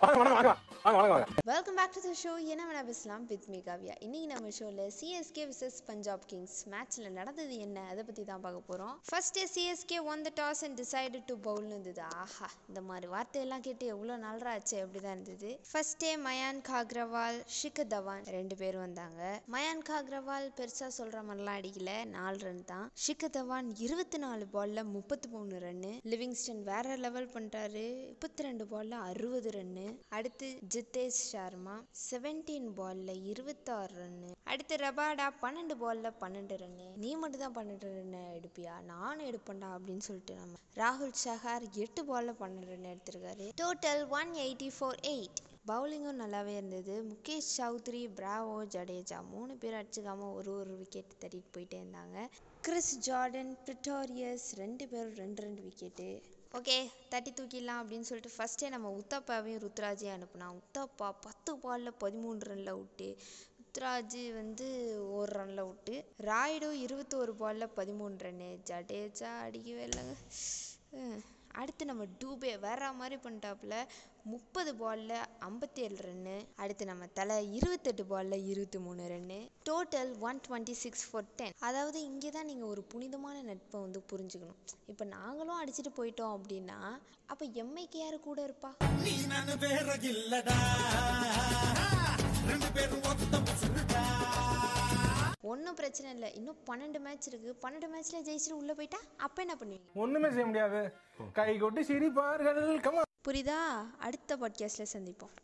வாங்க வாங்க வாங்க வாங்க வாங்க வாங்க welcome back to the show என்ன வேணா பேசலாம்? வித் மீ இன்றைக்கி இன்னைக்கு நம்ம ஷோவில் சிஎஸ்கே விசஸ் பஞ்சாப் கிங்ஸ் மேட்ச்சில் நடந்தது என்ன? அதை பற்றி தான் பார்க்க போகிறோம் first CSK won the toss and decided to பவுல்னு இருந்தது. ஆஹா இந்த மாதிரி வார்த்தையெல்லாம் கேட்டு எவ்வளோ நாளா அப்படி தான் இருந்தது. ஃபர்ஸ்டே மயான் காக்ரவால் ஷிகர் தவான் ரெண்டு பேரும் வந்தாங்க. மயான் காக்ரவால் பெருசாக சொல்கிற மாதிரிலாம் அடிக்கல. நாலு ரன் தான். ஷிகர் தவான் இருபத்தி நாலு பாலில் முப்பத்தி மூணு ரன்னு லிவிங்ஸ்டன் வேற லெவல் பண்ணுறாரு முப்பத்தி ரெண்டு பாலில் அறுபது ரன்னு அடுத்து ஜித்தேஷ் சர்மா செவன்டீன் பால்ல இருபத்தாறு ரன்னு அடுத்து ரபாடா பன்னெண்டு பால்ல பன்னெண்டு ரன்னு நீ மட்டும் தான் பன்னெண்டு ரன்னு எடுப்பியா? நானும் எடுப்பேன்டா அப்படின்னு சொல்லிட்டு நம்ம ராகுல் சஹார் எட்டு பால்ல பன்னெண்டு ரன் எடுத்திருக்காரு. Total one eighty four eight பவுலிங்கும் நல்லாவே இருந்தது. முகேஷ் சௌத்ரி பிராவோ ஜடேஜா மூணு பேர் அடிச்சுக்காம ஒரு ஒரு விக்கெட் தட்டிட்டு போயிட்டே இருந்தாங்க. கிறிஸ் ஜார்டன் பிரிட்டோரியஸ் ரெண்டு பேரும் ரெண்டு ரெண்டு விக்கெட்டு ஓகே தட்டி தூக்கிடலாம் அப்படின்னு சொல்லிட்டு ஃபஸ்ட்டே நம்ம உத்தப்பாவையும் ருத்ராஜையும் அனுப்புனா உத்தப்பா பத்து பாலில் பதிமூணு ரனில் விட்டு ருத்ராஜ் வந்து ஒரு ரனில் விட்டு ராய்டு இருபத்தோரு பாலில் பதிமூணு ரன்னு ஜடேஜா அடிக்கவே இல்லைங்க. அடுத்து நம்ம டூபே வேறு மாதிரி பண்ணிட்டாப்புல முப்பது பாலில் ஐம்பத்தி ஏழு ரன்னு அடுத்து நம்ம தலை இருபத்தெட்டு பாலில் இருபத்தி மூணு run total one twenty six for ten அதாவது இங்கே தான் நீங்கள் ஒரு புனிதமான நட்பை வந்து புரிஞ்சுக்கணும். இப்போ நாங்களும் அடிச்சுட்டு போயிட்டோம் அப்படின்னா அப்போ எம்ஐக்கு யார் கூட இருப்பா. நீ நான் இல்லடா. ரெண்டு பேரும் ஒன்றும் பிரச்சனை இல்லை. இன்னும் பன்னெண்டு மேட்ச் இருக்குது பன்னெண்டு மேட்ச்சில் ஜெயிச்சுட்டு உள்ளே போயிட்டா அப்போ என்ன பண்ணுவீங்க? ஒண்ணுமே செய்ய முடியாது. கை கொட்டி சிரிப்பார்கள். புரியுதா? அடுத்த பாட்காஸ்ட்டில் சந்திப்போம்.